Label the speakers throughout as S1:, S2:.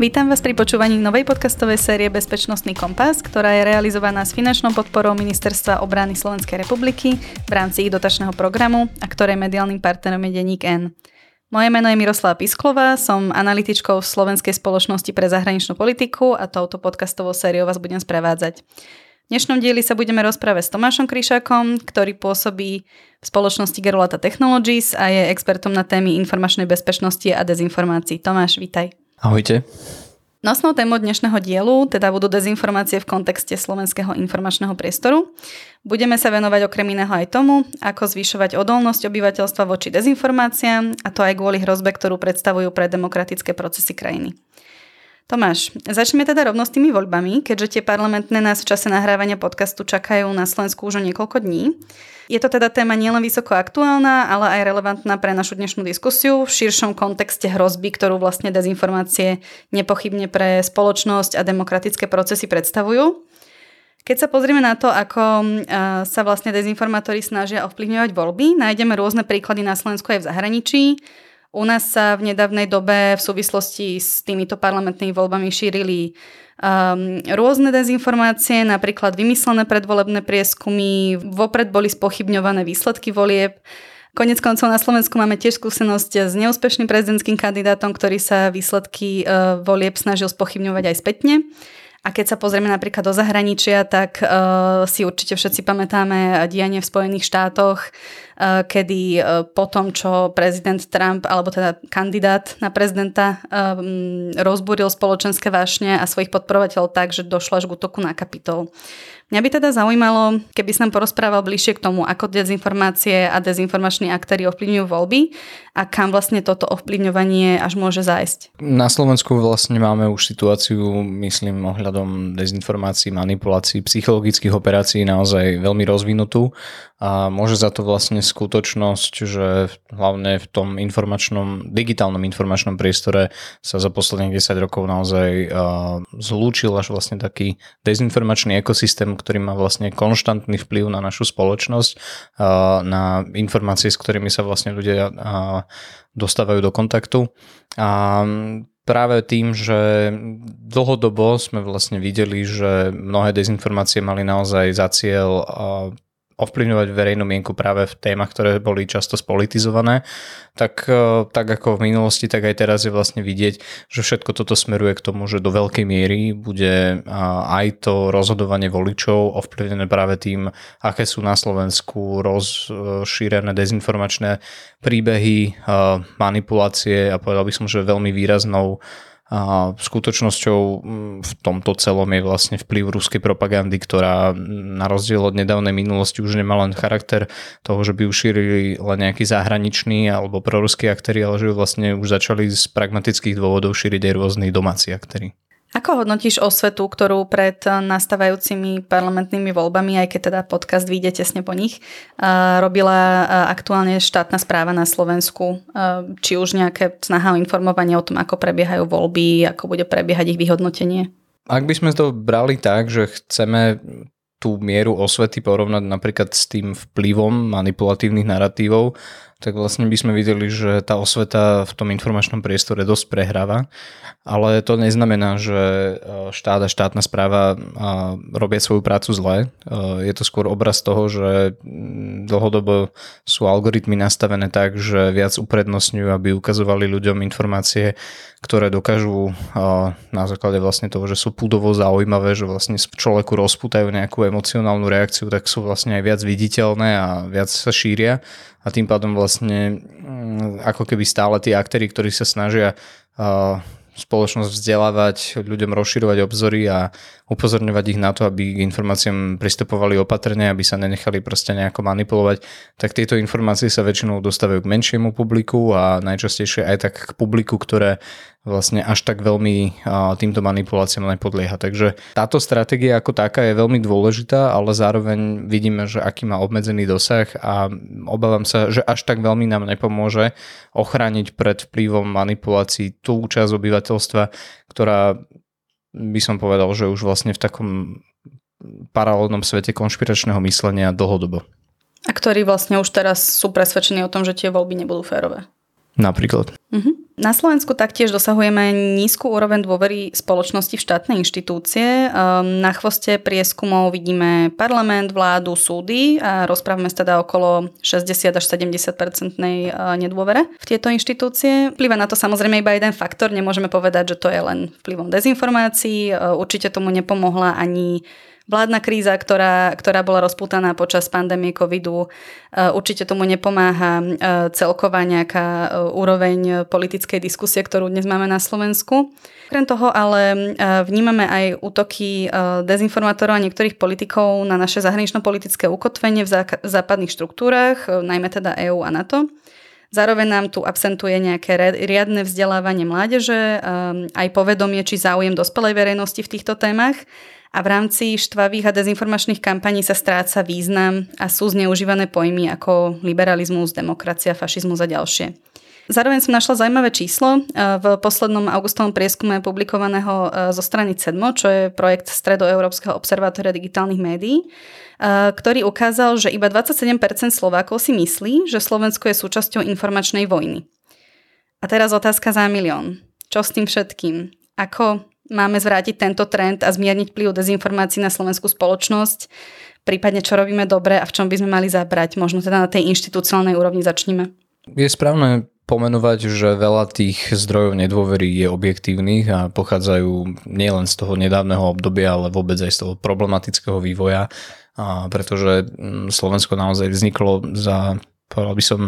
S1: Vítam vás pri počúvaní novej podcastovej série Bezpečnostný kompas, ktorá je realizovaná s finančnou podporou Ministerstva obrany Slovenskej republiky v rámci ich dotačného programu a ktorej mediálnym partnerom je Deník N. Moje meno je Miroslava Pisklová, som analytičkou v Slovenskej spoločnosti pre zahraničnú politiku a touto podcastovou sériou vás budem sprevádzať. V dnešnom dieli sa budeme rozprávať s Tomášom Kryšákom, ktorý pôsobí v spoločnosti Gerolata Technologies a je expertom na témy informačnej bezpečnosti a dezinformácií. Tomáš, vítaj.
S2: Ahojte.
S1: Nosnou témou dnešného dielu teda budú dezinformácie v kontexte slovenského informačného priestoru. Budeme sa venovať okrem iného aj tomu, ako zvyšovať odolnosť obyvateľstva voči dezinformáciám a to aj kvôli hrozbe, ktorú predstavujú pre demokratické procesy krajiny. Tomáš, začneme teda rovno s tými voľbami, keďže tie parlamentné nás v čase nahrávania podcastu čakajú na Slovensku už o niekoľko dní. Je to teda téma nielen vysoko aktuálna, ale aj relevantná pre našu dnešnú diskusiu v širšom kontexte hrozby, ktorú vlastne dezinformácie nepochybne pre spoločnosť a demokratické procesy predstavujú. Keď sa pozrieme na to, ako sa vlastne dezinformátori snažia ovplyvňovať voľby, nájdeme rôzne príklady na Slovensku aj v zahraničí. U nás sa v nedávnej dobe v súvislosti s týmito parlamentnými voľbami šírili um, rôzne dezinformácie, napríklad vymyslené predvolebné prieskumy, vopred boli spochybňované výsledky volieb. Konec koncov na Slovensku máme tiež skúsenosť s neúspešným prezidentským kandidátom, ktorý sa výsledky uh, volieb snažil spochybňovať aj spätne. A keď sa pozrieme napríklad do zahraničia, tak uh, si určite všetci pamätáme dianie v Spojených štátoch, uh, kedy uh, po tom, čo prezident Trump, alebo teda kandidát na prezidenta, um, rozbúril spoločenské vášne a svojich podporovateľov tak, že došlo až k útoku na kapitol. Mňa by teda zaujímalo, keby som porozprával bližšie k tomu, ako dezinformácie a dezinformační aktéry ovplyvňujú voľby a kam vlastne toto ovplyvňovanie až môže zájsť.
S2: Na Slovensku vlastne máme už situáciu, myslím, ohľadom dezinformácií, manipulácií, psychologických operácií naozaj veľmi rozvinutú a môže za to vlastne skutočnosť, že hlavne v tom informačnom, digitálnom informačnom priestore sa za posledných 10 rokov naozaj zlúčil až vlastne taký dezinformačný ekosystém, ktorý má vlastne konštantný vplyv na našu spoločnosť, na informácie, s ktorými sa vlastne ľudia dostávajú do kontaktu. A práve tým, že dlhodobo sme vlastne videli, že mnohé dezinformácie mali naozaj za cieľ ovplyvňovať verejnú mienku práve v témach, ktoré boli často spolitizované, tak, e, tak ako v minulosti, tak aj teraz je vlastne vidieť, že všetko toto smeruje k tomu, že do veľkej miery bude aj to rozhodovanie voličov ovplyvnené práve tým, aké sú na Slovensku rozšírené dezinformačné príbehy, e, manipulácie a povedal by som, že veľmi výraznou a skutočnosťou v tomto celom je vlastne vplyv ruskej propagandy, ktorá na rozdiel od nedávnej minulosti už nemá len charakter toho, že by ušírili len nejaký zahraničný alebo proruský aktéry, ale že vlastne už začali z pragmatických dôvodov šíriť aj rôznych domáci aktéry.
S1: Ako hodnotíš osvetu, ktorú pred nastávajúcimi parlamentnými voľbami, aj keď teda podcast vyjde tesne po nich, robila aktuálne štátna správa na Slovensku? Či už nejaké snaha o informovanie o tom, ako prebiehajú voľby, ako bude prebiehať ich vyhodnotenie?
S2: Ak by sme to brali tak, že chceme tú mieru osvety porovnať napríklad s tým vplyvom manipulatívnych narratívov, tak vlastne by sme videli, že tá osveta v tom informačnom priestore dosť prehráva, ale to neznamená, že e, štát a štátna správa robia svoju prácu zle. E, je to skôr obraz toho, že mm, dlhodobo sú algoritmy nastavené tak, že viac uprednostňujú, aby ukazovali ľuďom informácie, ktoré dokážu e, na základe vlastne toho, že sú púdovo zaujímavé, že vlastne človeku rozputajú nejakú emocionálnu reakciu, tak sú vlastne aj viac viditeľné a viac sa šíria a tým pádom vlastne mm, ako keby stále tí aktéry, ktorí sa snažia spoločnosť vzdelávať, ľuďom rozširovať obzory a upozorňovať ich na to, aby k informáciám pristupovali opatrne, aby sa nenechali proste nejako manipulovať, tak tieto informácie sa väčšinou dostávajú k menšiemu publiku a najčastejšie aj tak k publiku, ktoré vlastne až tak veľmi týmto manipuláciám nepodlieha. Takže táto stratégia ako taká je veľmi dôležitá, ale zároveň vidíme, že aký má obmedzený dosah a obávam sa, že až tak veľmi nám nepomôže ochrániť pred vplyvom manipulácií tú časť obyvateľstva, ktorá by som povedal, že už vlastne v takom paralelnom svete konšpiračného myslenia dlhodobo.
S1: A ktorí vlastne už teraz sú presvedčení o tom, že tie voľby nebudú férové.
S2: Napríklad.
S1: Uh-huh. Na Slovensku taktiež dosahujeme nízku úroveň dôvery spoločnosti v štátne inštitúcie. Ehm, na chvoste prieskumov vidíme parlament, vládu, súdy a rozprávame sa teda okolo 60 až 70 percentnej e, nedôvere v tieto inštitúcie. Vplyva na to samozrejme iba jeden faktor, nemôžeme povedať, že to je len vplyvom dezinformácií. E, určite tomu nepomohla ani vládna kríza, ktorá, ktorá bola rozputaná počas pandémie covidu, e, určite tomu nepomáha e, celková nejaká e, úroveň politickej diskusie, ktorú dnes máme na Slovensku. Okrem toho ale vnímame aj útoky dezinformátorov a niektorých politikov na naše zahranično-politické ukotvenie v západných štruktúrach, najmä teda EÚ a NATO. Zároveň nám tu absentuje nejaké riadne vzdelávanie mládeže, aj povedomie či záujem dospelej verejnosti v týchto témach a v rámci štvavých a dezinformačných kampaní sa stráca význam a sú zneužívané pojmy ako liberalizmus, demokracia, fašizmus a ďalšie. Zároveň som našla zaujímavé číslo e, v poslednom augustovom prieskume publikovaného e, zo strany CEDMO, čo je projekt Stredoeurópskeho observatória digitálnych médií, e, ktorý ukázal, že iba 27% Slovákov si myslí, že Slovensko je súčasťou informačnej vojny. A teraz otázka za milión. Čo s tým všetkým? Ako máme zvrátiť tento trend a zmierniť vplyv dezinformácií na slovenskú spoločnosť, prípadne čo robíme dobre a v čom by sme mali zabrať, možno teda na tej inštitucionálnej úrovni začneme.
S2: Je správne pomenovať, že veľa tých zdrojov nedôvery je objektívnych a pochádzajú nielen z toho nedávneho obdobia, ale vôbec aj z toho problematického vývoja, a pretože mm, Slovensko naozaj vzniklo za, povedal by som,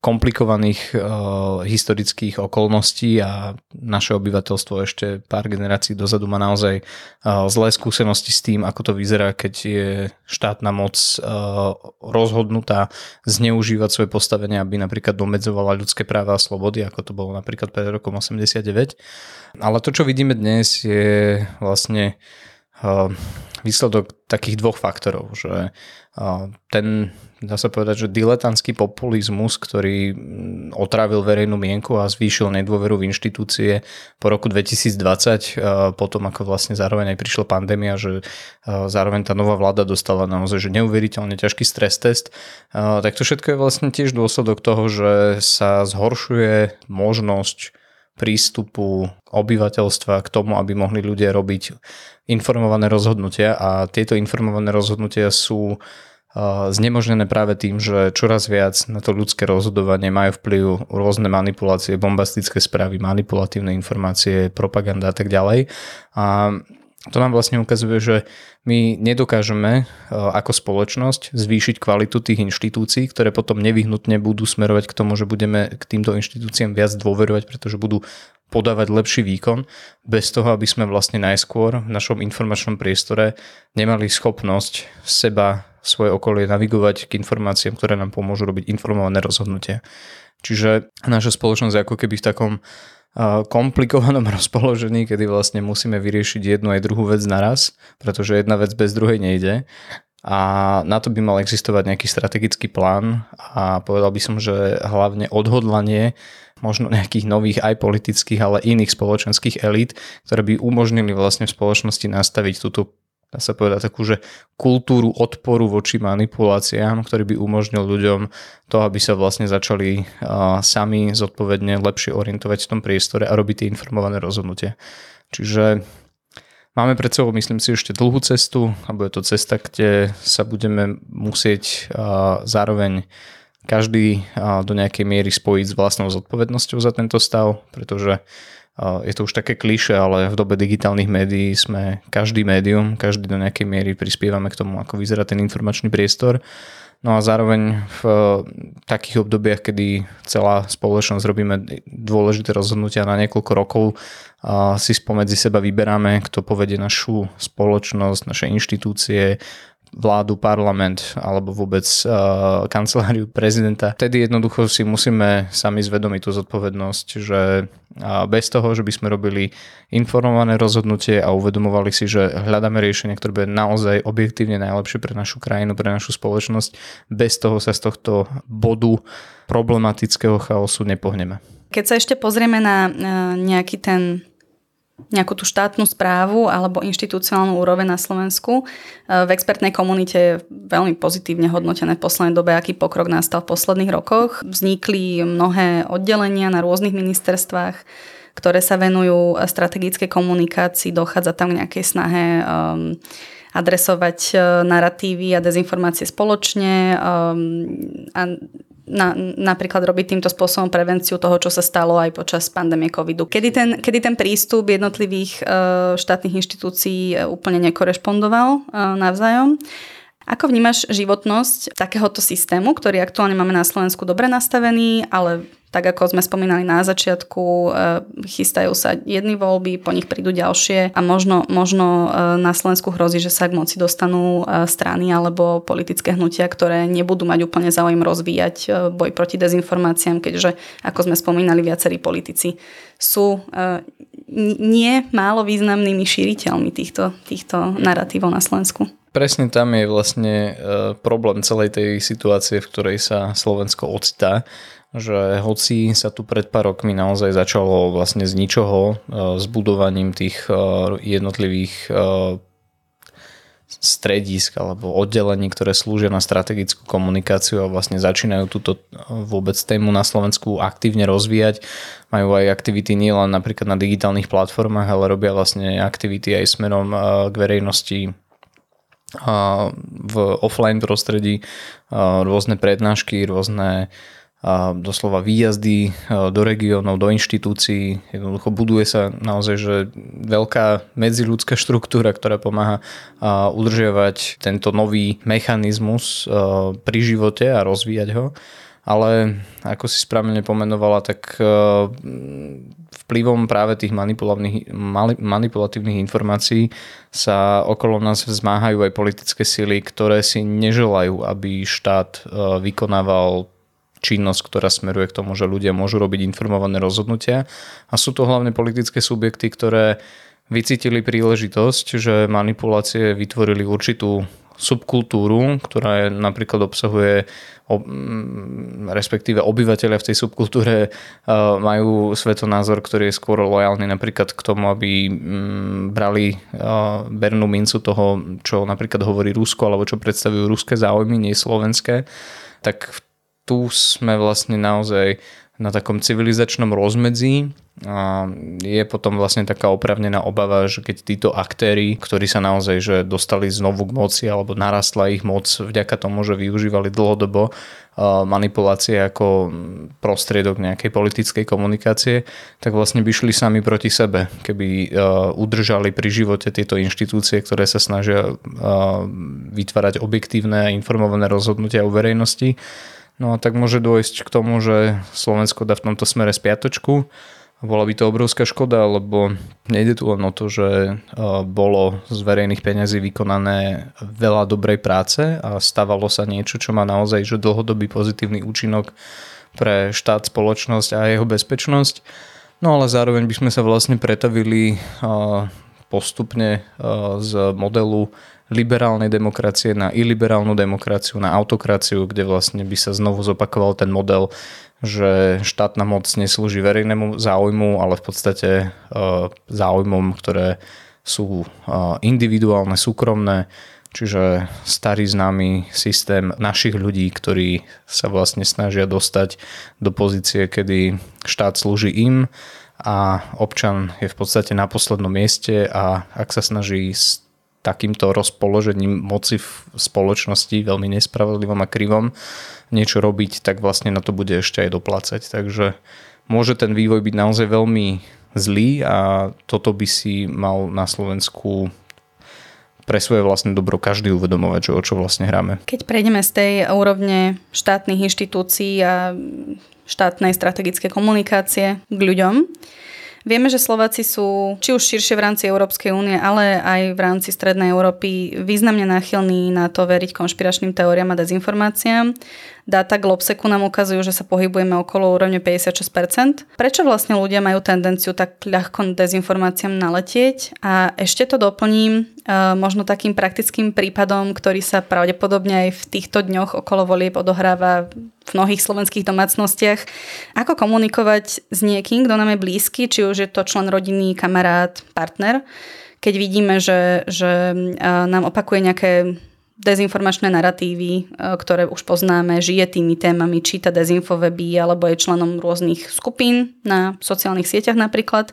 S2: komplikovaných uh, historických okolností a naše obyvateľstvo ešte pár generácií dozadu má naozaj uh, zlé skúsenosti s tým, ako to vyzerá, keď je štátna moc uh, rozhodnutá zneužívať svoje postavenie, aby napríklad domedzovala ľudské práva a slobody, ako to bolo napríklad pred rokom 89. Ale to, čo vidíme dnes, je vlastne výsledok takých dvoch faktorov, že uh, ten dá sa povedať, že diletantský populizmus, ktorý mm, otrávil verejnú mienku a zvýšil nedôveru v inštitúcie po roku 2020, potom ako vlastne zároveň aj prišla pandémia, že zároveň tá nová vláda dostala naozaj že neuveriteľne ťažký stres test, tak to všetko je vlastne tiež dôsledok toho, že sa zhoršuje možnosť prístupu obyvateľstva k tomu, aby mohli ľudia robiť informované rozhodnutia a tieto informované rozhodnutia sú znemožnené práve tým, že čoraz viac na to ľudské rozhodovanie majú vplyv rôzne manipulácie, bombastické správy, manipulatívne informácie, propaganda a tak ďalej. A to nám vlastne ukazuje, že my nedokážeme ako spoločnosť zvýšiť kvalitu tých inštitúcií, ktoré potom nevyhnutne budú smerovať k tomu, že budeme k týmto inštitúciám viac dôverovať, pretože budú podávať lepší výkon, bez toho, aby sme vlastne najskôr v našom informačnom priestore nemali schopnosť seba svoje okolie navigovať k informáciám, ktoré nám pomôžu robiť informované rozhodnutia. Čiže naša spoločnosť je ako keby v takom komplikovanom rozpoložení, kedy vlastne musíme vyriešiť jednu aj druhú vec naraz, pretože jedna vec bez druhej nejde. A na to by mal existovať nejaký strategický plán a povedal by som, že hlavne odhodlanie možno nejakých nových aj politických, ale iných spoločenských elít, ktoré by umožnili vlastne v spoločnosti nastaviť túto dá sa povedať, takú, že kultúru odporu voči manipuláciám, ktorý by umožnil ľuďom to, aby sa vlastne začali sami zodpovedne lepšie orientovať v tom priestore a robiť tie informované rozhodnutia. Čiže máme pred sebou, myslím si, ešte dlhú cestu, alebo je to cesta, kde sa budeme musieť zároveň každý do nejakej miery spojiť s vlastnou zodpovednosťou za tento stav, pretože je to už také kliše, ale v dobe digitálnych médií sme každý médium, každý do nejakej miery prispievame k tomu, ako vyzerá ten informačný priestor. No a zároveň v takých obdobiach, kedy celá spoločnosť robíme dôležité rozhodnutia na niekoľko rokov, si spomedzi seba vyberáme, kto povedie našu spoločnosť, naše inštitúcie, vládu, parlament alebo vôbec uh, kanceláriu prezidenta. Tedy jednoducho si musíme sami zvedomiť tú zodpovednosť, že uh, bez toho, že by sme robili informované rozhodnutie a uvedomovali si, že hľadáme riešenie, ktoré bude naozaj objektívne najlepšie pre našu krajinu, pre našu spoločnosť, bez toho sa z tohto bodu problematického chaosu nepohneme.
S1: Keď sa ešte pozrieme na uh, nejaký ten nejakú tú štátnu správu alebo inštitucionálnu úroveň na Slovensku. E, v expertnej komunite je veľmi pozitívne hodnotené v poslednej dobe, aký pokrok nastal v posledných rokoch. Vznikli mnohé oddelenia na rôznych ministerstvách, ktoré sa venujú strategickej komunikácii, dochádza tam k nejakej snahe um, adresovať uh, narratívy a dezinformácie spoločne um, a na, napríklad robiť týmto spôsobom prevenciu toho, čo sa stalo aj počas pandémie covidu. Kedy ten, kedy ten prístup jednotlivých uh, štátnych inštitúcií uh, úplne nekorešpondoval uh, navzájom. Ako vnímaš životnosť takéhoto systému, ktorý aktuálne máme na Slovensku dobre nastavený, ale tak ako sme spomínali na začiatku, e, chystajú sa jedny voľby, po nich prídu ďalšie a možno, možno e, na Slovensku hrozí, že sa k moci dostanú e, strany alebo politické hnutia, ktoré nebudú mať úplne záujem rozvíjať boj proti dezinformáciám, keďže, ako sme spomínali, viacerí politici sú nie málo významnými šíriteľmi týchto, týchto narratívov na Slovensku.
S2: Presne tam je vlastne problém celej tej situácie, v ktorej sa Slovensko ocitá že hoci sa tu pred pár rokmi naozaj začalo vlastne z ničoho e, s budovaním tých e, jednotlivých e, stredisk alebo oddelení, ktoré slúžia na strategickú komunikáciu a vlastne začínajú túto vôbec tému na Slovensku aktívne rozvíjať. Majú aj aktivity nielen napríklad na digitálnych platformách, ale robia vlastne aktivity aj smerom k verejnosti v offline prostredí, rôzne prednášky, rôzne a doslova výjazdy e, do regiónov, do inštitúcií. Jednoducho buduje sa naozaj že veľká medziľudská štruktúra, ktorá pomáha udržiavať tento nový mechanizmus e, pri živote a rozvíjať ho. Ale ako si správne pomenovala, tak e, vplyvom práve tých manipulatívnych informácií sa okolo nás vzmáhajú aj politické sily, ktoré si neželajú, aby štát vykonával činnosť, ktorá smeruje k tomu, že ľudia môžu robiť informované rozhodnutia. A sú to hlavne politické subjekty, ktoré vycítili príležitosť, že manipulácie vytvorili určitú subkultúru, ktorá je, napríklad obsahuje respektíve obyvateľia v tej subkultúre majú svetonázor, ktorý je skôr lojálny napríklad k tomu, aby brali bernú mincu toho, čo napríklad hovorí Rusko, alebo čo predstavujú ruské záujmy, nie slovenské, tak v tu sme vlastne naozaj na takom civilizačnom rozmedzi a je potom vlastne taká opravnená obava, že keď títo aktéry, ktorí sa naozaj že dostali znovu k moci alebo narastla ich moc vďaka tomu, že využívali dlhodobo manipulácie ako prostriedok nejakej politickej komunikácie, tak vlastne by šli sami proti sebe, keby udržali pri živote tieto inštitúcie, ktoré sa snažia vytvárať objektívne a informované rozhodnutia o verejnosti No a tak môže dôjsť k tomu, že Slovensko dá v tomto smere spiatočku. Bola by to obrovská škoda, lebo nejde tu len o to, že e, bolo z verejných peňazí vykonané veľa dobrej práce a stávalo sa niečo, čo má naozaj že dlhodobý pozitívny účinok pre štát, spoločnosť a jeho bezpečnosť. No ale zároveň by sme sa vlastne pretavili e, postupne e, z modelu liberálnej demokracie na iliberálnu demokraciu, na autokraciu, kde vlastne by sa znovu zopakoval ten model, že štátna moc neslúži verejnému záujmu, ale v podstate e, záujmom, ktoré sú e, individuálne, súkromné, čiže starý známy systém našich ľudí, ktorí sa vlastne snažia dostať do pozície, kedy štát slúži im a občan je v podstate na poslednom mieste a ak sa snaží takýmto rozpoložením moci v spoločnosti, veľmi nespravodlivom a krivom, niečo robiť, tak vlastne na to bude ešte aj doplácať. Takže môže ten vývoj byť naozaj veľmi zlý a toto by si mal na Slovensku pre svoje vlastné dobro každý uvedomovať, že o čo vlastne hráme.
S1: Keď prejdeme z tej úrovne štátnych inštitúcií a štátnej strategické komunikácie k ľuďom, Vieme, že Slováci sú či už širšie v rámci Európskej únie, ale aj v rámci Strednej Európy významne náchylní na to veriť konšpiračným teóriám a dezinformáciám. Dáta Globseku nám ukazujú, že sa pohybujeme okolo úrovne 56%. Prečo vlastne ľudia majú tendenciu tak ľahko dezinformáciám naletieť? A ešte to doplním uh, možno takým praktickým prípadom, ktorý sa pravdepodobne aj v týchto dňoch okolo volieb odohráva v mnohých slovenských domácnostiach. Ako komunikovať s niekým, kto nám je blízky, či už je to člen rodiny, kamarát, partner, keď vidíme, že, že nám opakuje nejaké dezinformačné narratívy, ktoré už poznáme, žije tými témami, číta dezinfoweby alebo je členom rôznych skupín na sociálnych sieťach napríklad.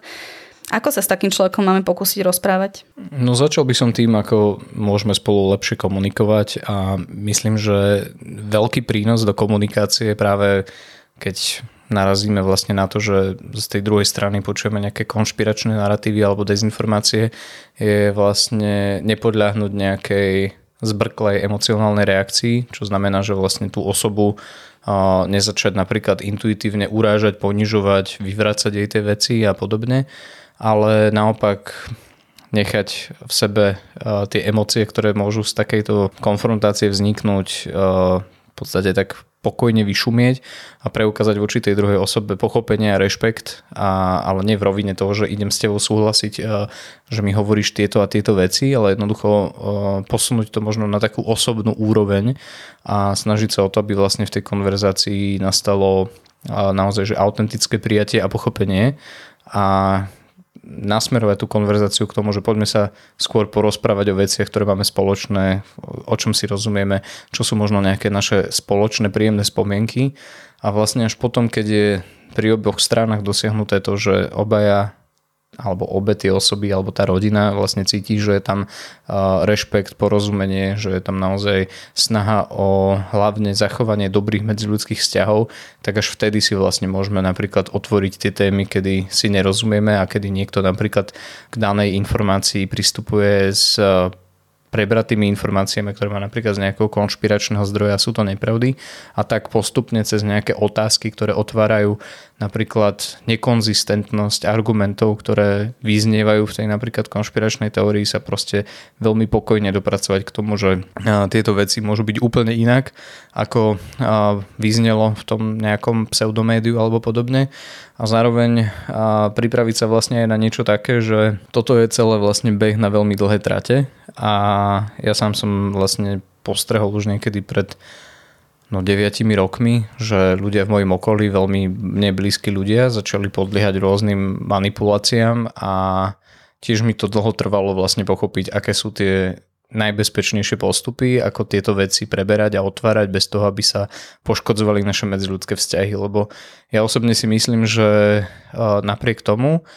S1: Ako sa s takým človekom máme pokúsiť rozprávať?
S2: No začal by som tým, ako môžeme spolu lepšie komunikovať a myslím, že veľký prínos do komunikácie je práve keď narazíme vlastne na to, že z tej druhej strany počujeme nejaké konšpiračné narratívy alebo dezinformácie, je vlastne nepodľahnúť nejakej zbrklej emocionálnej reakcii, čo znamená, že vlastne tú osobu nezačať napríklad intuitívne urážať, ponižovať, vyvracať jej tie veci a podobne, ale naopak nechať v sebe uh, tie emócie, ktoré môžu z takejto konfrontácie vzniknúť, uh, v podstate tak pokojne vyšumieť a preukázať voči tej druhej osobe pochopenie a rešpekt, a, ale nie v rovine toho, že idem s tebou súhlasiť, uh, že mi hovoríš tieto a tieto veci, ale jednoducho posunúť to možno na takú osobnú úroveň a snažiť sa o to, aby vlastne v tej konverzácii nastalo naozaj že autentické prijatie a pochopenie a nasmerovať tú konverzáciu k tomu, že poďme sa skôr porozprávať o veciach, ktoré máme spoločné, o čom si rozumieme, čo sú možno nejaké naše spoločné príjemné spomienky. A vlastne až potom, keď je pri oboch stranách dosiahnuté to, že obaja alebo obe tie osoby, alebo tá rodina vlastne cíti, že je tam rešpekt, porozumenie, že je tam naozaj snaha o hlavne zachovanie dobrých medziľudských vzťahov, tak až vtedy si vlastne môžeme napríklad otvoriť tie témy, kedy si nerozumieme a kedy niekto napríklad k danej informácii pristupuje s prebratými informáciami, ktoré má napríklad z nejakého konšpiračného zdroja, sú to nepravdy. A tak postupne cez nejaké otázky, ktoré otvárajú napríklad nekonzistentnosť argumentov, ktoré vyznievajú v tej napríklad konšpiračnej teórii sa proste veľmi pokojne dopracovať k tomu, že tieto veci môžu byť úplne inak, ako vyznelo v tom nejakom pseudomédiu alebo podobne. A zároveň pripraviť sa vlastne aj na niečo také, že toto je celé vlastne beh na veľmi dlhé trate. A ja sám som vlastne postrehol už niekedy pred no 9 rokmi, že ľudia v mojom okolí, veľmi mne blízki ľudia, začali podliehať rôznym manipuláciám a tiež mi to dlho trvalo vlastne pochopiť, aké sú tie najbezpečnejšie postupy, ako tieto veci preberať a otvárať bez toho, aby sa poškodzovali naše medziludské vzťahy, lebo ja osobne si myslím, že napriek tomu,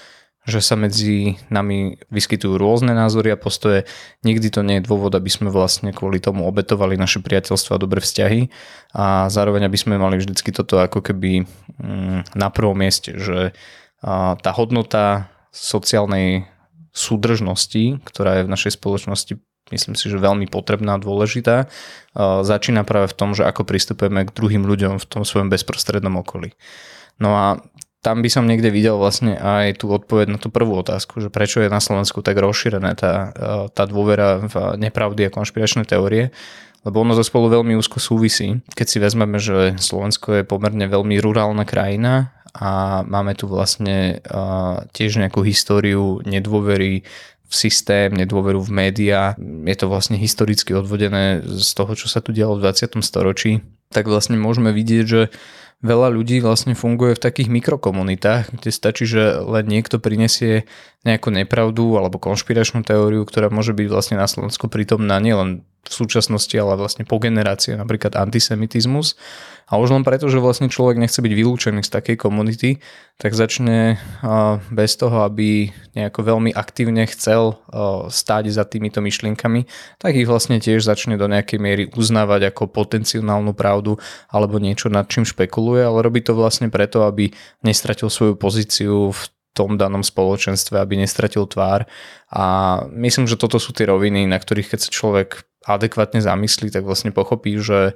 S2: že sa medzi nami vyskytujú rôzne názory a postoje. Nikdy to nie je dôvod, aby sme vlastne kvôli tomu obetovali naše priateľstvo a dobré vzťahy a zároveň aby sme mali vždycky toto ako keby mm, na prvom mieste, že tá hodnota sociálnej súdržnosti, ktorá je v našej spoločnosti myslím si, že veľmi potrebná a dôležitá, začína práve v tom, že ako pristupujeme k druhým ľuďom v tom svojom bezprostrednom okolí. No a tam by som niekde videl vlastne aj tú odpoveď na tú prvú otázku, že prečo je na Slovensku tak rozšírená tá, e, tá dôvera v nepravdy a konšpiračné teórie, lebo ono zo spolu veľmi úzko súvisí. Keď si vezmeme, že Slovensko je pomerne veľmi rurálna krajina a máme tu vlastne uh, tiež nejakú históriu nedôvery v systém, nedôveru v médiá. Je to vlastne historicky odvodené z toho, čo sa tu dialo v 20. storočí. Tak vlastne môžeme vidieť, že veľa ľudí vlastne funguje v takých mikrokomunitách, kde stačí, že len niekto prinesie nejakú nepravdu alebo konšpiračnú teóriu, ktorá môže byť vlastne na Slovensku prítomná nielen v súčasnosti, ale vlastne po generácie, napríklad antisemitizmus. A už len preto, že vlastne človek nechce byť vylúčený z takej komunity, tak začne bez toho, aby nejako veľmi aktívne chcel stáť za týmito myšlienkami, tak ich vlastne tiež začne do nejakej miery uznávať ako potenciálnu pravdu alebo niečo, nad čím špekuluje, ale robí to vlastne preto, aby nestratil svoju pozíciu v tom danom spoločenstve, aby nestratil tvár. A myslím, že toto sú tie roviny, na ktorých keď sa človek adekvátne zamyslí, tak vlastne pochopí, že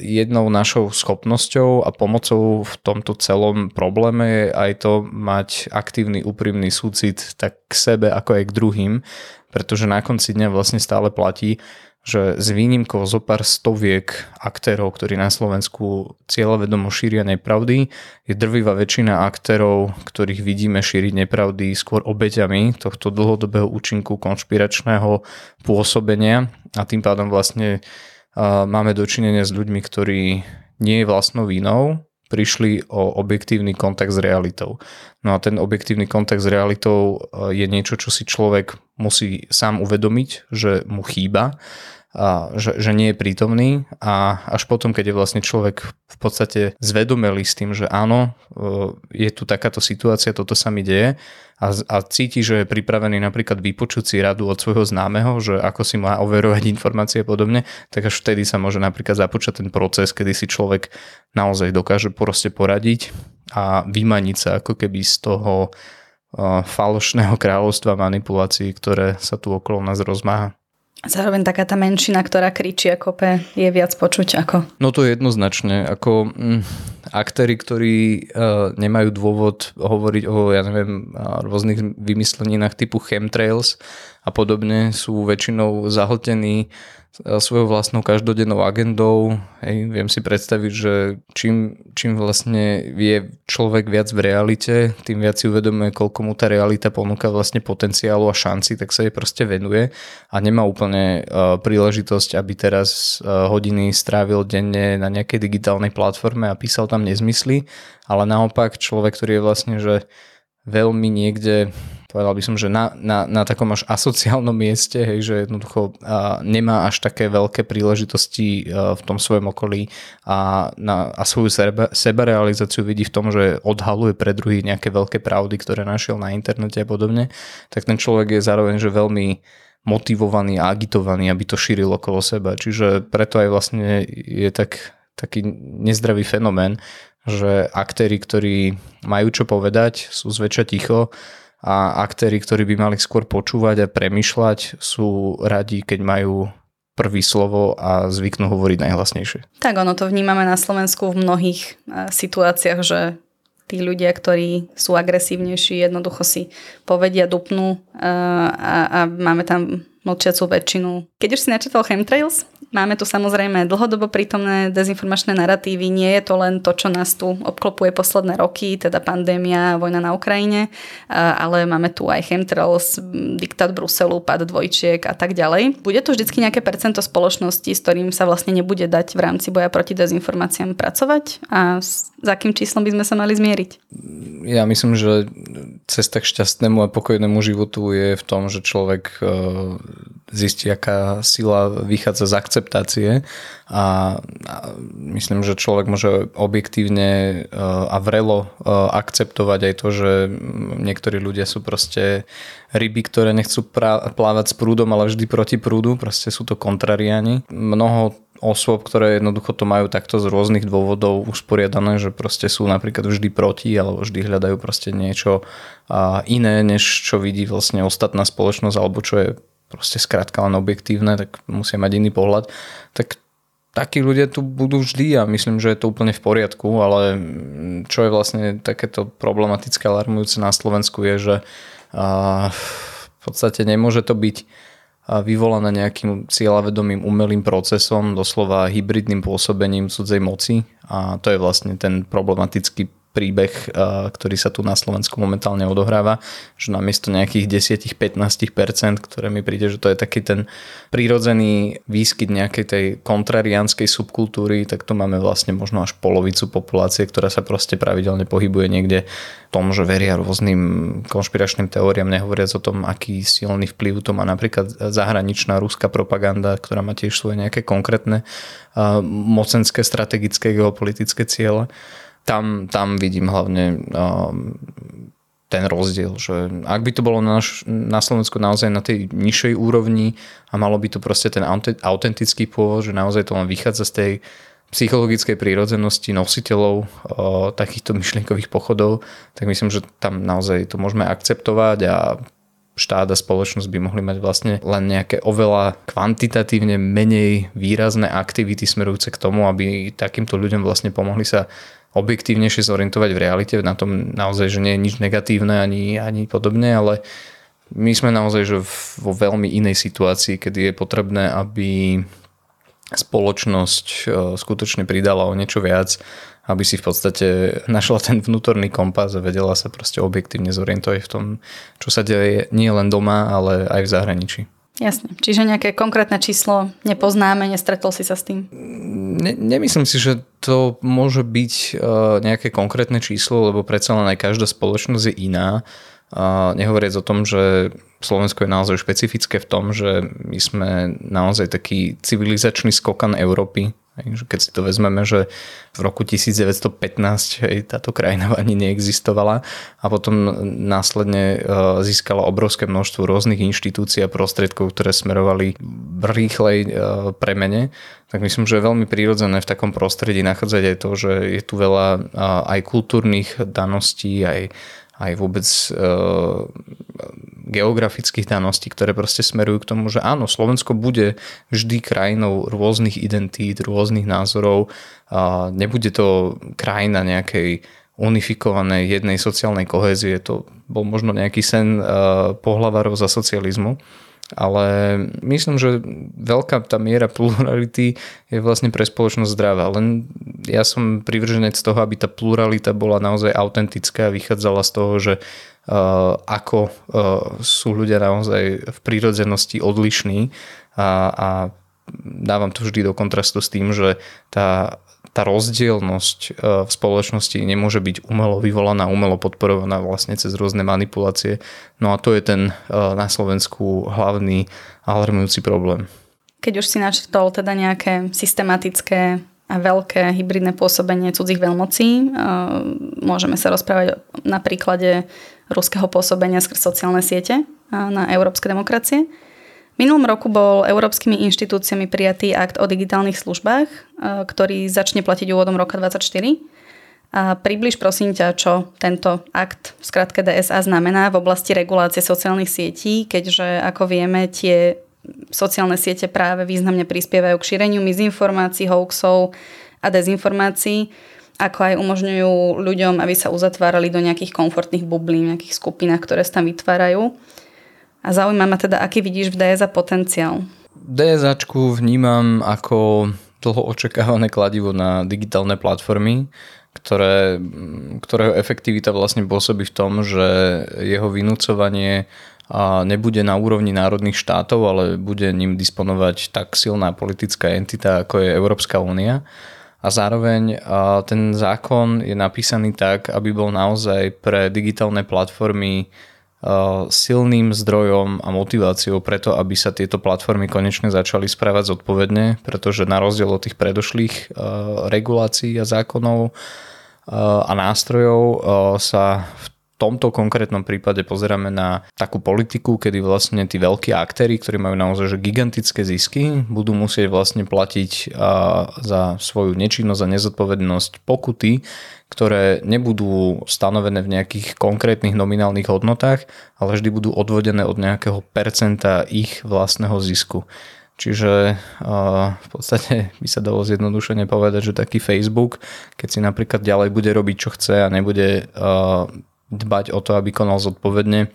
S2: jednou našou schopnosťou a pomocou v tomto celom probléme je aj to mať aktívny, úprimný súcit tak k sebe ako aj k druhým, pretože na konci dňa vlastne stále platí, že s výnimkou zo pár stoviek aktérov, ktorí na Slovensku cieľavedomo šíria nepravdy, je drvivá väčšina aktérov, ktorých vidíme šíriť nepravdy skôr obeťami tohto dlhodobého účinku konšpiračného pôsobenia. A tým pádom vlastne máme dočinenia s ľuďmi, ktorí nie je vlastnou vinou, prišli o objektívny kontakt s realitou. No a ten objektívny kontakt s realitou e, je niečo, čo si človek musí sám uvedomiť, že mu chýba a že, že nie je prítomný a až potom, keď je vlastne človek v podstate zvedomelý s tým, že áno, e, je tu takáto situácia, toto sa mi deje a, a cíti, že je pripravený napríklad vypočuť si radu od svojho známeho, že ako si má overovať informácie a podobne, tak až vtedy sa môže napríklad započať ten proces, kedy si človek naozaj dokáže proste poradiť a vymaniť sa ako keby z toho uh, falošného kráľovstva manipulácií, ktoré sa tu okolo nás rozmáha.
S1: Zároveň taká tá menšina, ktorá kričí a kope, je viac počuť ako?
S2: No to je jednoznačne. Ako mm, aktéry, ktorí uh, nemajú dôvod hovoriť o, ja neviem, rôznych vymysleninách typu chemtrails a podobne, sú väčšinou zahltení svojou vlastnou každodennou agendou. Hej, viem si predstaviť, že čím, čím vlastne vie človek viac v realite, tým viac si uvedomuje, koľko mu tá realita ponúka vlastne potenciálu a šanci, tak sa jej proste venuje a nemá úplne uh, príležitosť, aby teraz uh, hodiny strávil denne na nejakej digitálnej platforme a písal tam nezmysly, ale naopak človek, ktorý je vlastne, že veľmi niekde povedal by som, že na, na, na takom až asociálnom mieste, hej, že jednoducho a, nemá až také veľké príležitosti a, v tom svojom okolí a, na, a svoju seba, sebarealizáciu vidí v tom, že odhaluje pre druhých nejaké veľké pravdy, ktoré našiel na internete a podobne, tak ten človek je zároveň že veľmi motivovaný a agitovaný, aby to šíril okolo seba. Čiže preto aj vlastne je tak, taký nezdravý fenomén, že aktéry, ktorí majú čo povedať, sú zväčša ticho a aktéry, ktorí by mali skôr počúvať a premyšľať, sú radi, keď majú prvý slovo a zvyknú hovoriť najhlasnejšie.
S1: Tak ono to vnímame na Slovensku v mnohých e, situáciách, že tí ľudia, ktorí sú agresívnejší, jednoducho si povedia, dupnú e, a, a máme tam mlčiacú väčšinu. Keď už si načítal chemtrails, Máme tu samozrejme dlhodobo prítomné dezinformačné narratívy. Nie je to len to, čo nás tu obklopuje posledné roky, teda pandémia, vojna na Ukrajine, ale máme tu aj chemtrails, diktát Bruselu, pad dvojčiek a tak ďalej. Bude to vždycky nejaké percento spoločnosti, s ktorým sa vlastne nebude dať v rámci boja proti dezinformáciám pracovať a akým číslom by sme sa mali zmieriť?
S2: Ja myslím, že cesta k šťastnému a pokojnému životu je v tom, že človek e, zistí, aká sila vychádza z akceptácie a myslím, že človek môže objektívne e, a vrelo e, akceptovať aj to, že niektorí ľudia sú proste ryby, ktoré nechcú plávať s prúdom, ale vždy proti prúdu, proste sú to kontrariáni. Mnoho osôb, ktoré jednoducho to majú takto z rôznych dôvodov usporiadané, že proste sú napríklad vždy proti alebo vždy hľadajú proste niečo iné, než čo vidí vlastne ostatná spoločnosť alebo čo je proste skrátka len objektívne, tak musia mať iný pohľad, tak takí ľudia tu budú vždy a myslím, že je to úplne v poriadku, ale čo je vlastne takéto problematické alarmujúce na Slovensku je, že v podstate nemôže to byť vyvolané nejakým cieľavedomým umelým procesom, doslova hybridným pôsobením cudzej moci. A to je vlastne ten problematický príbeh, ktorý sa tu na Slovensku momentálne odohráva, že namiesto nejakých 10-15%, ktoré mi príde, že to je taký ten prírodzený výskyt nejakej tej kontrariánskej subkultúry, tak to máme vlastne možno až polovicu populácie, ktorá sa proste pravidelne pohybuje niekde v tom, že veria rôznym konšpiračným teóriám, nehovoriac o tom, aký silný vplyv to má napríklad zahraničná ruská propaganda, ktorá má tiež svoje nejaké konkrétne mocenské, strategické, geopolitické ciele tam, tam vidím hlavne um, ten rozdiel, že ak by to bolo na, na Slovensku naozaj na tej nižšej úrovni a malo by to proste ten autentický pôvod, že naozaj to len vychádza z tej psychologickej prírodzenosti nositeľov o, takýchto myšlienkových pochodov, tak myslím, že tam naozaj to môžeme akceptovať a štát a spoločnosť by mohli mať vlastne len nejaké oveľa kvantitatívne menej výrazné aktivity smerujúce k tomu, aby takýmto ľuďom vlastne pomohli sa objektívnejšie zorientovať v realite, na tom naozaj, že nie je nič negatívne ani, ani podobne, ale my sme naozaj že vo veľmi inej situácii, kedy je potrebné, aby spoločnosť e, skutočne pridala o niečo viac, aby si v podstate našla ten vnútorný kompas a vedela sa proste objektívne zorientovať v tom, čo sa deje nie len doma, ale aj v zahraničí.
S1: Jasne. Čiže nejaké konkrétne číslo nepoznáme, nestretol si sa s tým?
S2: Ne, nemyslím si, že to môže byť uh, nejaké konkrétne číslo, lebo predsa len aj každá spoločnosť je iná. Uh, nehovoriac o tom, že Slovensko je naozaj špecifické v tom, že my sme naozaj taký civilizačný skokan Európy keď si to vezmeme, že v roku 1915 hej, táto krajina ani neexistovala a potom následne e, získala obrovské množstvo rôznych inštitúcií a prostriedkov, ktoré smerovali v rýchlej e, premene, tak myslím, že je veľmi prírodzené v takom prostredí nachádzať aj to, že je tu veľa e, aj kultúrnych daností, aj aj vôbec e, geografických daností, ktoré proste smerujú k tomu, že áno, Slovensko bude vždy krajinou rôznych identít, rôznych názorov. A nebude to krajina nejakej unifikovanej jednej sociálnej kohézie. To bol možno nejaký sen e, pohlavarov za socializmu ale myslím, že veľká tá miera plurality je vlastne pre spoločnosť zdravá. Len ja som privrženec toho, aby tá pluralita bola naozaj autentická a vychádzala z toho, že uh, ako uh, sú ľudia naozaj v prírodzenosti odlišní a, a dávam to vždy do kontrastu s tým, že tá tá rozdielnosť e, v spoločnosti nemôže byť umelo vyvolaná, umelo podporovaná vlastne cez rôzne manipulácie. No a to je ten e, na Slovensku hlavný alarmujúci problém.
S1: Keď už si načrtol teda nejaké systematické a veľké hybridné pôsobenie cudzích veľmocí, e, môžeme sa rozprávať na príklade ruského pôsobenia skrz sociálne siete na európske demokracie. Minulom roku bol európskymi inštitúciami prijatý akt o digitálnych službách, e, ktorý začne platiť úvodom roka 2024. A približ prosím ťa, čo tento akt, v skratke DSA, znamená v oblasti regulácie sociálnych sietí, keďže ako vieme, tie sociálne siete práve významne prispievajú k šíreniu mizinformácií, hoaxov a dezinformácií, ako aj umožňujú ľuďom, aby sa uzatvárali do nejakých komfortných bublín, nejakých skupinách, ktoré sa tam vytvárajú. A zaujíma ma teda, aký vidíš v DSA potenciál.
S2: DSAčku vnímam ako dlho očakávané kladivo na digitálne platformy, ktoré, ktorého efektivita vlastne pôsobí v tom, že jeho vynúcovanie nebude na úrovni národných štátov, ale bude ním disponovať tak silná politická entita, ako je Európska únia. A zároveň ten zákon je napísaný tak, aby bol naozaj pre digitálne platformy silným zdrojom a motiváciou preto, aby sa tieto platformy konečne začali správať zodpovedne, pretože na rozdiel od tých predošlých eh, regulácií a zákonov eh, a nástrojov sa v tomto konkrétnom prípade pozeráme na takú politiku, kedy vlastne tí veľkí aktéry, ktorí majú naozaj že gigantické zisky, budú musieť vlastne platiť za svoju nečinnosť a nezodpovednosť pokuty, ktoré nebudú stanovené v nejakých konkrétnych nominálnych hodnotách, ale vždy budú odvodené od nejakého percenta ich vlastného zisku. Čiže v podstate by sa dalo zjednodušene povedať, že taký Facebook, keď si napríklad ďalej bude robiť, čo chce a nebude dbať o to, aby konal zodpovedne,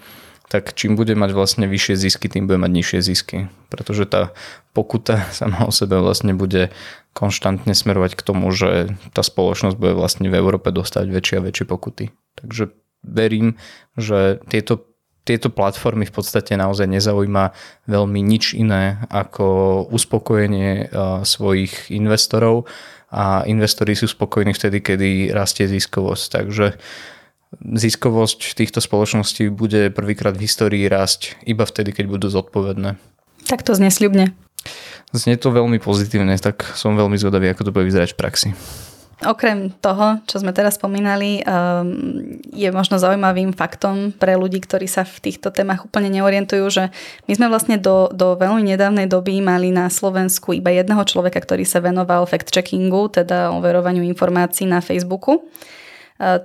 S2: tak čím bude mať vlastne vyššie zisky, tým bude mať nižšie zisky. Pretože tá pokuta sama o sebe vlastne bude konštantne smerovať k tomu, že tá spoločnosť bude vlastne v Európe dostať väčšie a väčšie pokuty. Takže verím, že tieto, tieto platformy v podstate naozaj nezaujíma veľmi nič iné ako uspokojenie svojich investorov a investori sú spokojní vtedy, kedy rastie ziskovosť. Takže ziskovosť týchto spoločností bude prvýkrát v histórii rásť iba vtedy, keď budú zodpovedné.
S1: Tak to znie sľubne.
S2: Znie to veľmi pozitívne, tak som veľmi zvedavý, ako to bude vyzerať v praxi.
S1: Okrem toho, čo sme teraz spomínali, um, je možno zaujímavým faktom pre ľudí, ktorí sa v týchto témach úplne neorientujú, že my sme vlastne do, do veľmi nedávnej doby mali na Slovensku iba jedného človeka, ktorý sa venoval fact-checkingu, teda overovaniu informácií na Facebooku.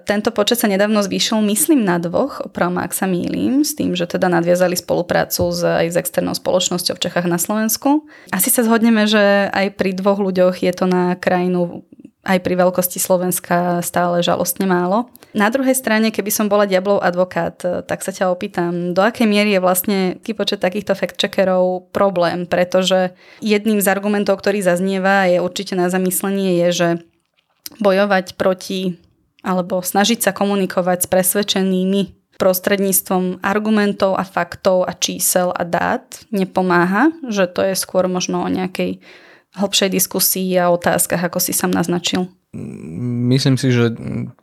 S1: Tento počet sa nedávno zvýšil, myslím, na dvoch, opravom ak sa mýlim, s tým, že teda nadviazali spoluprácu s, aj s externou spoločnosťou v Čechách na Slovensku. Asi sa zhodneme, že aj pri dvoch ľuďoch je to na krajinu aj pri veľkosti Slovenska stále žalostne málo. Na druhej strane, keby som bola diablov advokát, tak sa ťa opýtam, do akej miery je vlastne taký počet takýchto fact-checkerov problém, pretože jedným z argumentov, ktorý zaznieva, je určite na zamyslenie, je, že bojovať proti alebo snažiť sa komunikovať s presvedčenými prostredníctvom argumentov a faktov a čísel a dát nepomáha, že to je skôr možno o nejakej hlbšej diskusii a otázkach, ako si sám naznačil.
S2: Myslím si, že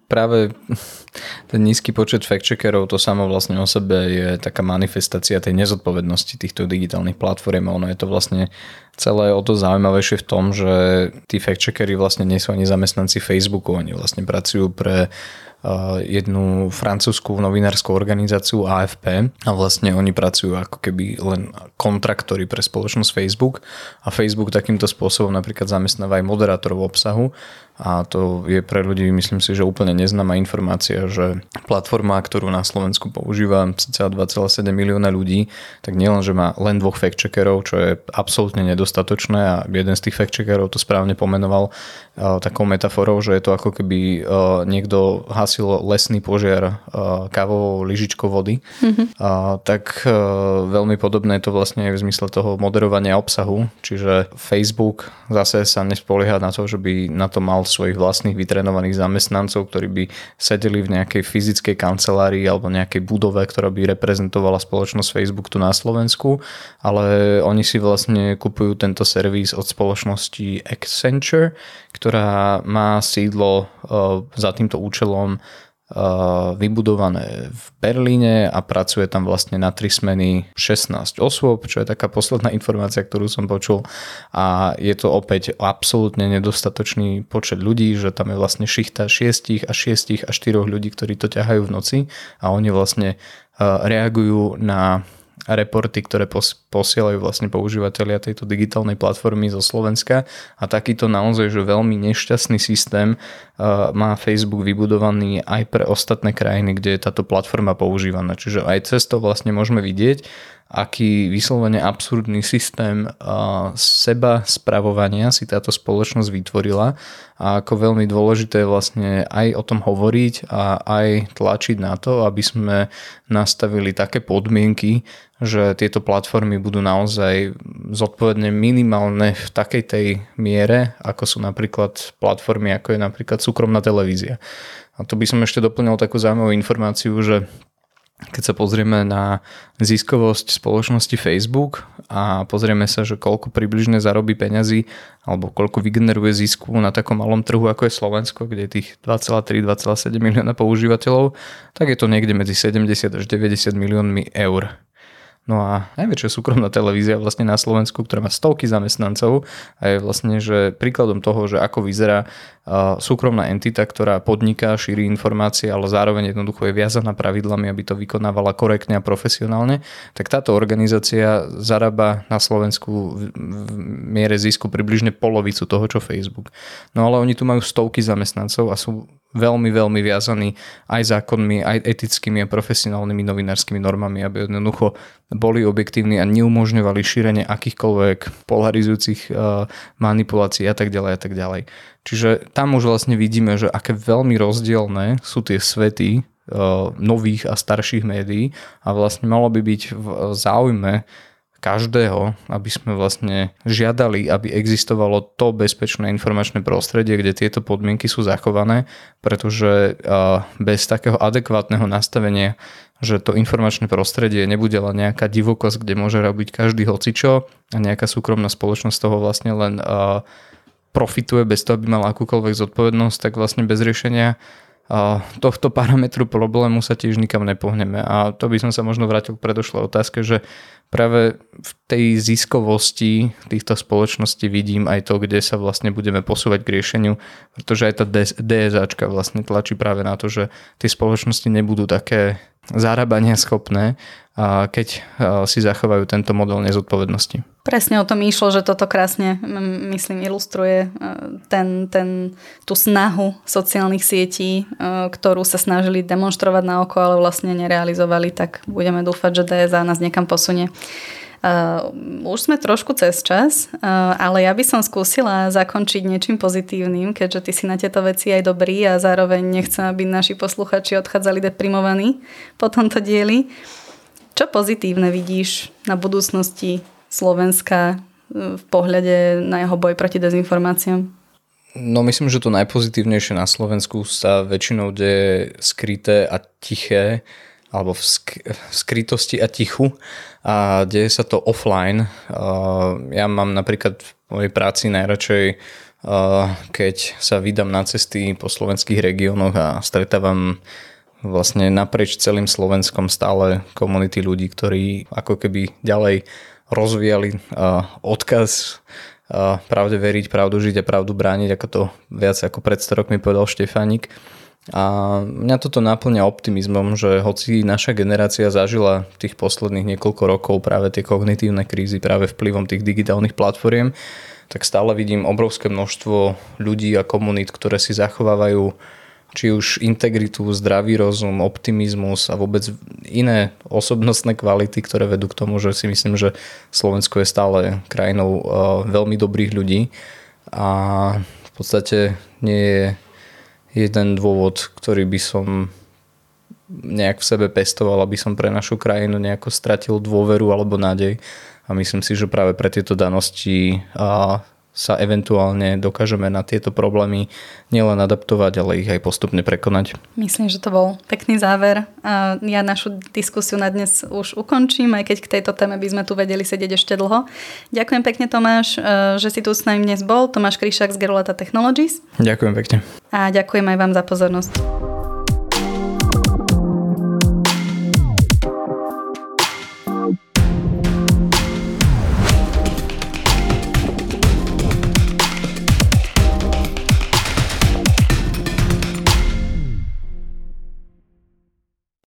S2: práve ten nízky počet fact-checkerov, to samo vlastne o sebe je taká manifestácia tej nezodpovednosti týchto digitálnych platform. Ono je to vlastne celé o to zaujímavejšie v tom, že tí fact-checkery vlastne nie sú ani zamestnanci Facebooku, oni vlastne pracujú pre jednu francúzskú novinárskú organizáciu AFP a vlastne oni pracujú ako keby len kontraktori pre spoločnosť Facebook. A Facebook takýmto spôsobom napríklad zamestnáva aj moderátorov obsahu a to je pre ľudí, myslím si, že úplne neznáma informácia, že platforma, ktorú na Slovensku používa cca 2,7 milióna ľudí, tak nielen, že má len dvoch fact-checkerov, čo je absolútne nedostatočné a jeden z tých fact-checkerov to správne pomenoval uh, takou metaforou, že je to ako keby uh, niekto hasil lesný požiar uh, kávovou lyžičkou vody, mm-hmm. tak uh, veľmi podobné je to vlastne aj v zmysle toho moderovania obsahu, čiže Facebook zase sa nespolieha na to, že by na to mal svojich vlastných vytrenovaných zamestnancov, ktorí by sedeli v nejakej fyzickej kancelárii alebo nejakej budove, ktorá by reprezentovala spoločnosť Facebook tu na Slovensku, ale oni si vlastne kupujú tento servis od spoločnosti Accenture, ktorá má sídlo uh, za týmto účelom vybudované v Berlíne a pracuje tam vlastne na tri smeny 16 osôb, čo je taká posledná informácia, ktorú som počul. A je to opäť absolútne nedostatočný počet ľudí, že tam je vlastne šichta 6 a 6 a 4 ľudí, ktorí to ťahajú v noci a oni vlastne reagujú na reporty, ktoré posielajú vlastne používateľia tejto digitálnej platformy zo Slovenska a takýto naozaj, že veľmi nešťastný systém uh, má Facebook vybudovaný aj pre ostatné krajiny, kde je táto platforma používaná. Čiže aj cez to vlastne môžeme vidieť, aký vyslovene absurdný systém seba spravovania si táto spoločnosť vytvorila a ako veľmi dôležité je vlastne aj o tom hovoriť a aj tlačiť na to, aby sme nastavili také podmienky, že tieto platformy budú naozaj zodpovedne minimálne v takej tej miere, ako sú napríklad platformy, ako je napríklad súkromná televízia. A to by som ešte doplnil takú zaujímavú informáciu, že keď sa pozrieme na ziskovosť spoločnosti Facebook a pozrieme sa, že koľko približne zarobí peňazí alebo koľko vygeneruje zisku na takom malom trhu ako je Slovensko, kde je tých 2,3-2,7 milióna používateľov, tak je to niekde medzi 70 až 90 miliónmi eur. No a najväčšia súkromná televízia vlastne na Slovensku, ktorá má stovky zamestnancov a je vlastne že príkladom toho, že ako vyzerá súkromná entita, ktorá podniká, šíri informácie, ale zároveň jednoducho je viazaná pravidlami, aby to vykonávala korektne a profesionálne, tak táto organizácia zarába na Slovensku v miere zisku približne polovicu toho, čo Facebook. No ale oni tu majú stovky zamestnancov a sú veľmi, veľmi viazaní aj zákonmi, aj etickými a profesionálnymi novinárskymi normami, aby jednoducho boli objektívni a neumožňovali šírenie akýchkoľvek polarizujúcich uh, manipulácií a tak ďalej a tak ďalej. Čiže tam už vlastne vidíme, že aké veľmi rozdielne sú tie svety uh, nových a starších médií a vlastne malo by byť v záujme každého, aby sme vlastne žiadali, aby existovalo to bezpečné informačné prostredie, kde tieto podmienky sú zachované, pretože bez takého adekvátneho nastavenia, že to informačné prostredie nebude len nejaká divokosť, kde môže robiť každý hocičo a nejaká súkromná spoločnosť toho vlastne len profituje bez toho, aby mal akúkoľvek zodpovednosť, tak vlastne bez riešenia tohto parametru problému sa tiež nikam nepohneme. A to by som sa možno vrátil k predošlej otázke, že práve v tej ziskovosti týchto spoločností vidím aj to, kde sa vlastne budeme posúvať k riešeniu, pretože aj tá DSAčka vlastne tlačí práve na to, že tie spoločnosti nebudú také zarábania schopné, keď si zachovajú tento model nezodpovednosti.
S1: Presne o tom išlo, že toto krásne, myslím, ilustruje e, ten, ten, tú snahu sociálnych sietí, e, ktorú sa snažili demonstrovať na oko, ale vlastne nerealizovali, tak budeme dúfať, že DSA nás niekam posunie. Uh, už sme trošku cez čas, uh, ale ja by som skúsila zakončiť niečím pozitívnym, keďže ty si na tieto veci aj dobrý a zároveň nechcem, aby naši posluchači odchádzali deprimovaní po tomto dieli. Čo pozitívne vidíš na budúcnosti Slovenska uh, v pohľade na jeho boj proti dezinformáciám?
S2: No myslím, že to najpozitívnejšie na Slovensku sa väčšinou deje skryté a tiché alebo v, sk- v skrytosti a tichu a deje sa to offline. Ja mám napríklad v mojej práci najradšej, keď sa vydám na cesty po slovenských regiónoch a stretávam vlastne naprieč celým Slovenskom stále komunity ľudí, ktorí ako keby ďalej rozvíjali odkaz pravde veriť, pravdu žiť a pravdu brániť, ako to viac ako pred 100 rokmi povedal Štefánik. A mňa toto naplňa optimizmom, že hoci naša generácia zažila tých posledných niekoľko rokov práve tie kognitívne krízy práve vplyvom tých digitálnych platformiem, tak stále vidím obrovské množstvo ľudí a komunít, ktoré si zachovávajú či už integritu, zdravý rozum, optimizmus a vôbec iné osobnostné kvality, ktoré vedú k tomu, že si myslím, že Slovensko je stále krajinou veľmi dobrých ľudí. A v podstate nie je jeden dôvod, ktorý by som nejak v sebe pestoval, aby som pre našu krajinu nejako stratil dôveru alebo nádej. A myslím si, že práve pre tieto danosti a sa eventuálne dokážeme na tieto problémy nielen adaptovať, ale ich aj postupne prekonať.
S1: Myslím, že to bol pekný záver. Ja našu diskusiu na dnes už ukončím, aj keď k tejto téme by sme tu vedeli sedieť ešte dlho. Ďakujem pekne Tomáš, e, že si tu s nami dnes bol. Tomáš Kryšák z Gerolata Technologies.
S2: Ďakujem pekne.
S1: A ďakujem aj vám za pozornosť.